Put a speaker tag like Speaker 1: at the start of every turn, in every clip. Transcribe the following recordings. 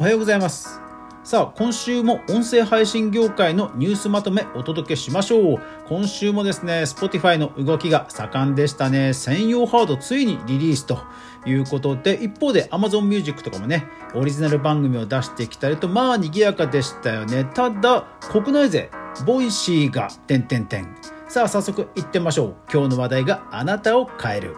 Speaker 1: おはようございます。さあ今週も音声配信業界のニュースまとめお届けしましょう。今週もですね Spotify の動きが盛んでしたね。専用ハードついにリリースということで一方で Amazon Music とかもねオリジナル番組を出してきたりとまあ賑やかでしたよね。ただ国内勢 Voicy が点々点さあ早速いってみましょう。今日の話題があなたを変える。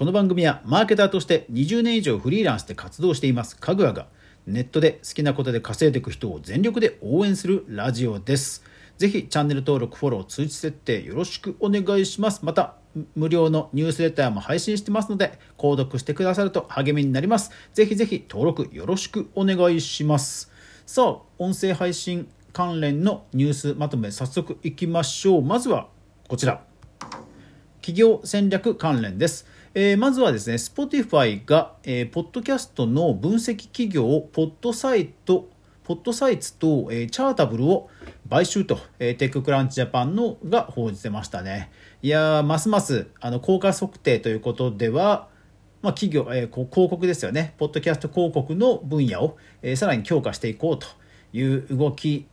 Speaker 1: この番組はマーケターとして20年以上フリーランスで活動しています。かぐわがネットで好きなことで稼いでいく人を全力で応援するラジオです。ぜひチャンネル登録フォロー通知設定よろしくお願いします。また無料のニュースレターも配信してますので購読してくださると励みになります。ぜひぜひ登録よろしくお願いします。さあ音声配信関連のニュースまとめ早速いきましょう。まずはこちら。企業戦略関連ですえー、まずはですね、Spotify が、えー、ポッドキャストの分析企業、ポッドサイト、 Podsights と、えー、 Chartable を買収と、えー、 TechCrunch Japan のが報じてましたね。いやーますますあの効果測定ということでは、まあ、企業、えー、広告ですよね、ポッドキャスト広告の分野を、えー、さらに強化していこうという動き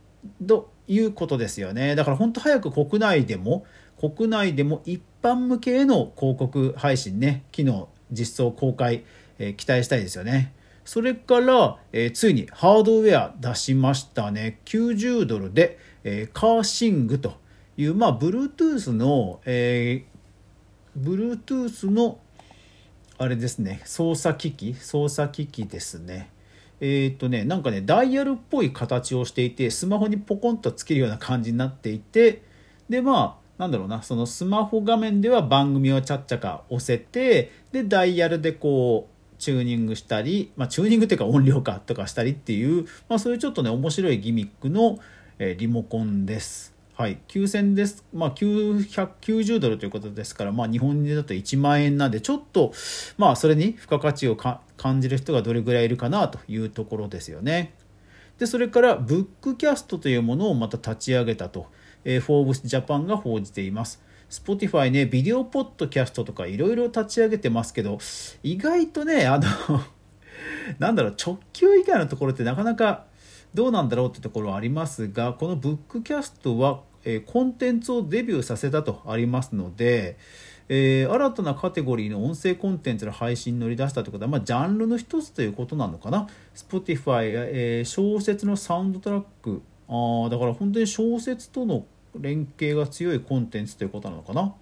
Speaker 1: ということですよね。だから本当早く国内でも、国内でも一般向けへの広告配信ね、機能、実装公開、えー、期待したいですよね。それから、えー、ついにハードウェア出しましたね。90ドルで、えー、カーシングという、まあ、Bluetooth の、えー、Bluetooth の、あれですね、操作機器、操作機器ですね。えっ、とね、なんかね、ダイヤルっぽい形をしていて、スマホにポコンとつけるような感じになっていて、で、まあ、なんだろうな、そのスマホ画面では番組をちゃっちゃか押せて、で、ダイヤルでこう、チューニングしたり、まあ、チューニングっていうか音量化とかしたりっていう、まあ、そういうちょっとね、面白いギミックの、えー、リモコンです。はい。9000です。まあ、990ドルということですから、まあ、日本円だと1万円なんで、ちょっと、まあ、それに付加価値を感じる人がどれぐらいいるかなというところですよね。で、それから、ブックキャストというものをまた立ち上げたと。え、フォーブスジャパンが報じています。Spotify ね、ビデオポッドキャストとかいろいろ立ち上げてますけど、意外とね、あの なんだろう、直球以外のところってなかなかどうなんだろうってところはありますが、このブックキャストは、えー、コンテンツをデビューさせたとありますので、えー、新たなカテゴリーの音声コンテンツの配信に乗り出したということは、まあ、ジャンルの一つということなのかな。Spotify、えー、小説のサウンドトラック、あだから本当に小説との連携が強いコンテンツということなのかな。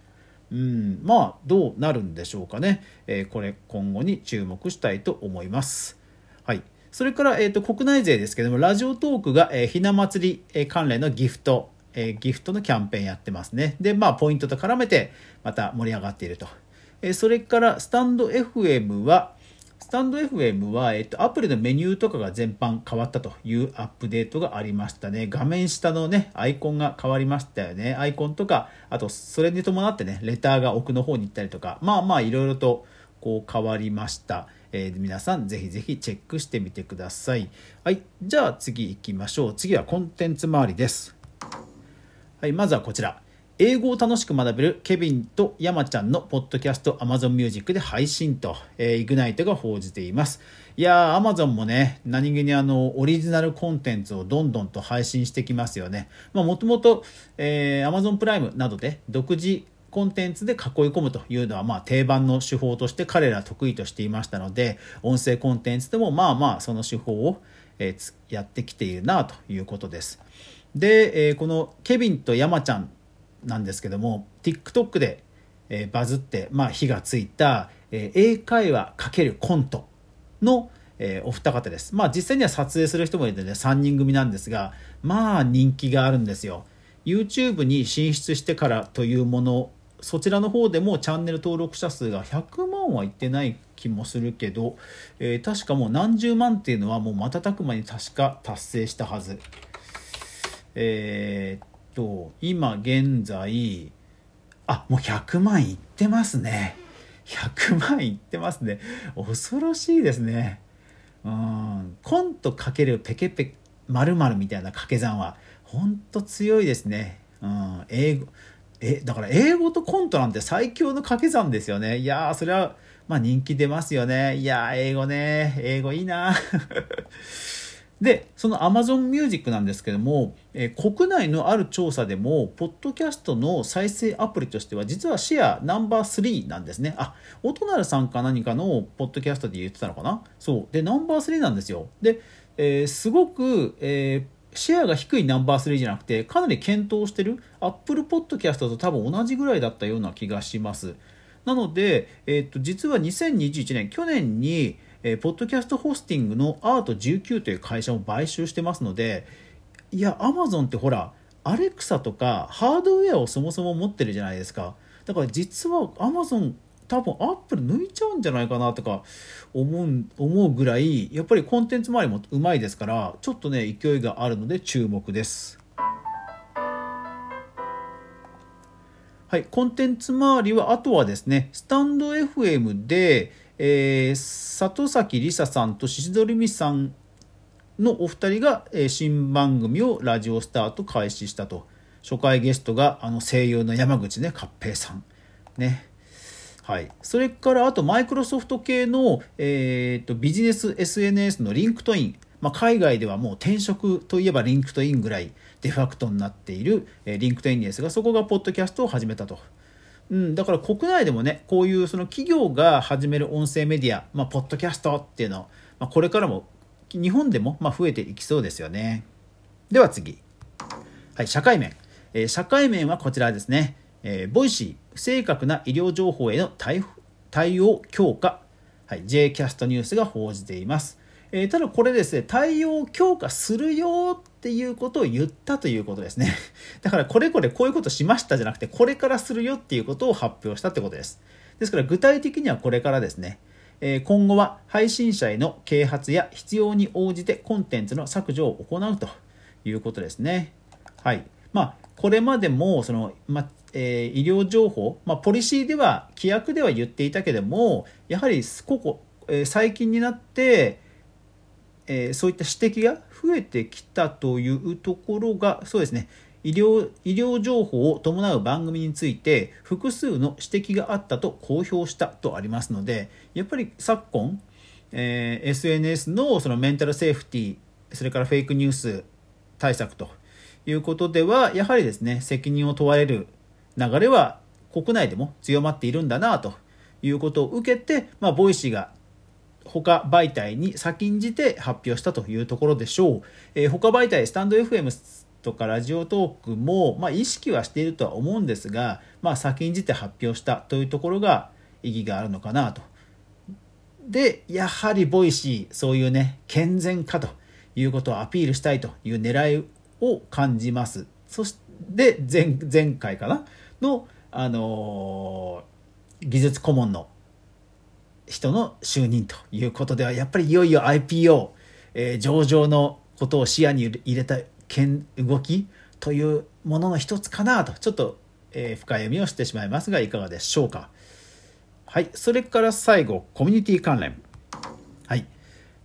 Speaker 1: うん、まあどうなるんでしょうかね、えー、これ今後に注目したいと思います。はい、それから、えーと、国内勢ですけどもラジオトークが、えー、ひな祭り、関連のギフト、えー、ギフトのキャンペーンやってますね。でまあポイントと絡めてまた盛り上がっていると。え、それからスタンド FM はスタンド FM は、えっと、アプリのメニューとかが全般変わったというアップデートがありましたね。画面下のね、アイコンが変わりましたよね。アイコンとか、あと、それに伴ってね、レターが奥の方に行ったりとか、まあまあ、いろいろと、こう、変わりました。えー、皆さん、ぜひぜひチェックしてみてください。はい。じゃあ、次行きましょう。次はコンテンツ周りです。はい。まずはこちら。英語を楽しく学べるケビンと山ちゃんのポッドキャスト Amazon Music で配信と、えー、イグナイトが報じています。いやー、Amazon もね、何気にあの、オリジナルコンテンツをどんどんと配信してきますよね。まあ、もともと、えー、Amazon プライムなどで独自コンテンツで囲い込むというのは、まあ、定番の手法として彼ら得意としていましたので、音声コンテンツでも、まあまあ、その手法を、えー、やってきているなということです。で、えー、このケビンと山ちゃんなんですけども TikTok で、えー、バズって、まあ、火がついた、えー、英会話×コントの、えー、お二方です。まあ実際には撮影する人もいてね、3人組なんですが、まあ人気があるんですよ。YouTube に進出してからというもの、そちらの方でもチャンネル登録者数が100万はいってない気もするけど、えー、確かもう何十万っていうのはもう瞬く間に確か達成したはず。えー、と、今現在、あ、もう100万いってますね。100万いってますね。恐ろしいですね。うん。コントかけるペケペ〇〇みたいな掛け算は、ほんと強いですね。うん。英語、えだから英語とコントなんて最強の掛け算ですよねいやーそれはまあ人気出ますよねいやー英語ね英語いいなでその Amazon Music なんですけども、えー、国内のある調査でもポッドキャストの再生アプリとしては実はシェアナンバー3なんですね。あ音なるさんか何かのポッドキャストで言ってたのかな？そう。でナンバー3なんですよ。で、えー、すごく、えー、シェアが低いナンバー3じゃなくてかなり検討してる Apple Podcast と多分同じぐらいだったような気がします。なので、えー、と実は2021年去年にえー、ポッドキャストホスティングのアート19という会社を買収してますのでいやアマゾンってほらアレクサとかハードウェアをそもそも持ってるじゃないですか。だから実はアマゾン多分アップル抜いちゃうんじゃないかなとか思う思うぐらいやっぱりコンテンツ周りもうまいですからちょっとね勢いがあるので注目です。はいコンテンツ周りはあとはですねスタンド FM でえー、里崎梨沙さんと宍戸留美さんのお二人が、えー、新番組をラジオスタート開始したと。初回ゲストがあの声優の山口ね勝平さん。ね。はい、それからあとマイクロソフト系の、えーと、ビジネス SNS の LinkedIn、まあ、海外ではもう転職といえば LinkedIn ぐらいデファクトになっている、えー、 LinkedIn ですがそこがポッドキャストを始めたと。うん、だから国内でもねこういうその企業が始める音声メディア、まあ、ポッドキャストっていうの、まあ、これからも日本でもま増えていきそうですよね。では次、はい、社会面、えー、社会面はこちらですね、えー、 Voicy 不正確な医療情報への対対応強化、はい、J キャストニュースが報じています。えー、ただこれですね、対応を強化するよっていうことを言ったということですね。だからこれこれこういうことしましたじゃなくて、これからするよっていうことを発表したってことです。ですから具体的にはこれからですね、えー、今後は配信者への啓発や必要に応じてコンテンツの削除を行うということですね。はい。まあ、これまでも、その、まえー、医療情報、まあ、ポリシーでは、規約では言っていたけども、やはりここ、えー、最近になって、えー、そういった指摘が増えてきたというところがそうですね。医療医療情報を伴う番組について複数の指摘があったと公表したとありますのでやっぱり昨今、えー、SNS のそのメンタルセーフティーそれからフェイクニュース対策ということではやはりですね責任を問われる流れは国内でも強まっているんだなということを受けて、まあ、 Voicy が他媒体に先んじて発表したというところでしょう。えー、他媒体、スタンド FM とか Radiotalk も、まあ、意識はしているとは思うんですが、まあ、先んじて発表したというところが意義があるのかなと。で、やはり Voicy、そういうね、健全かということをアピールしたいという狙いを感じます。そして前、前回かなの、あのー、技術顧問の人の就任ということではやっぱりいよいよ IPO、えー、上場のことを視野に入れた動きというものの一つかなとちょっと、えー、深読みをしてしまいますがいかがでしょうか。はいそれから最後コミュニティ関連。はい、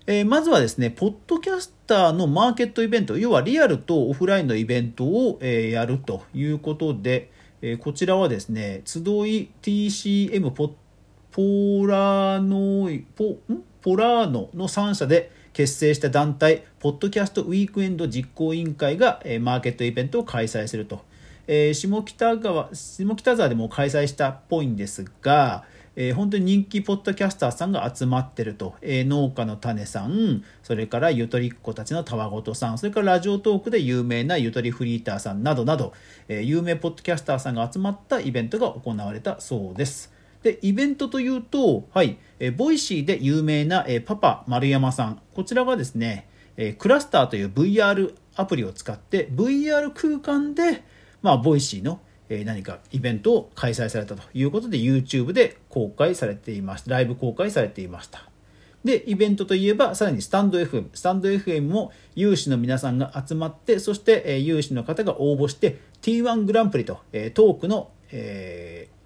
Speaker 1: えー、まずはですねポッドキャスターのマーケットイベント要はリアルとオフラインのイベントを、えー、やるということで、えー、こちらはですね集い TCM ポッドポラノイポん？ポラーノの3社で結成した団体、ポッドキャストウィークエンド実行委員会が、え、マーケットイベントを開催すると。えー、下北川、下北沢でも開催したっぽいんですが、えー、本当に人気ポッドキャスターさんが集まってると、えー、農家の種さん、それからゆとりっ子たちのたわごとさん、それから Radiotalk で有名なゆとりフリーターさんなどなど、えー、有名ポッドキャスターさんが集まったイベントが行われたそうです。で、イベントというと、はい、え Voicy で有名な、えパパ丸山さん。こちらがですね、えクラスターという VR アプリを使って、VR 空間で、まあ、 Voicy の、え何かイベントを開催されたということで、YouTube で公開されていました。ライブ公開されていました。で、イベントといえば、さらにスタンド FM。スタンド FM も有志の皆さんが集まって、そして、え有志の方が応募して、T1 グランプリと、えトークの、えー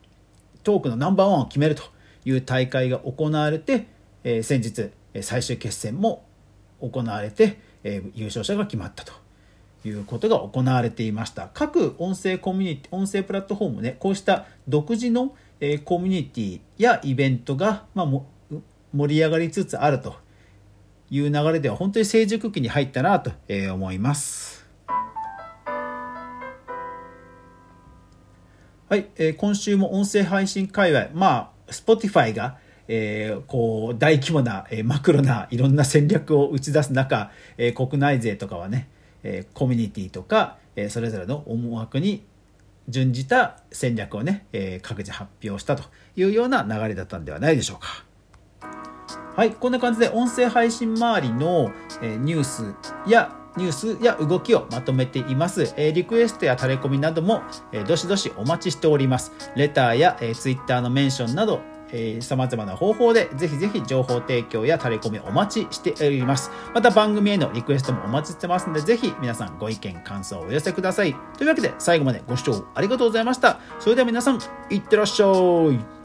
Speaker 1: トークのナンバーワンを決めるという大会が行われて、えー、先日最終決戦も行われて、えー、優勝者が決まったということが行われていました各音声コミュニティ音声プラットフォームねこうした独自の、えー、コミュニティやイベントが、まあ、も盛り上がりつつあるという流れでは本当に成熟期に入ったなと思います。はい、えー、今週も音声配信界隈、まあ、Spotify が、えー、こう大規模な、えー、マクロないろんな戦略を打ち出す中、えー、国内勢とかはね、えー、コミュニティとか、えー、それぞれの思惑に準じた戦略をね、えー、各自発表したというような流れだったんではないでしょうか。はい、こんな感じで音声配信周りの、えニュースやニュースや動きをまとめています。えリクエストやタレコミなども、えどしどしお待ちしております。レターや、え Twitter のメンションなど、えー、様々な方法でぜひぜひ情報提供やタレコミお待ちしております。また番組へのリクエストもお待ちしてますので、ぜひ皆さんご意見、感想をお寄せください。というわけで最後までご視聴ありがとうございました。それでは皆さん、いってらっしゃい。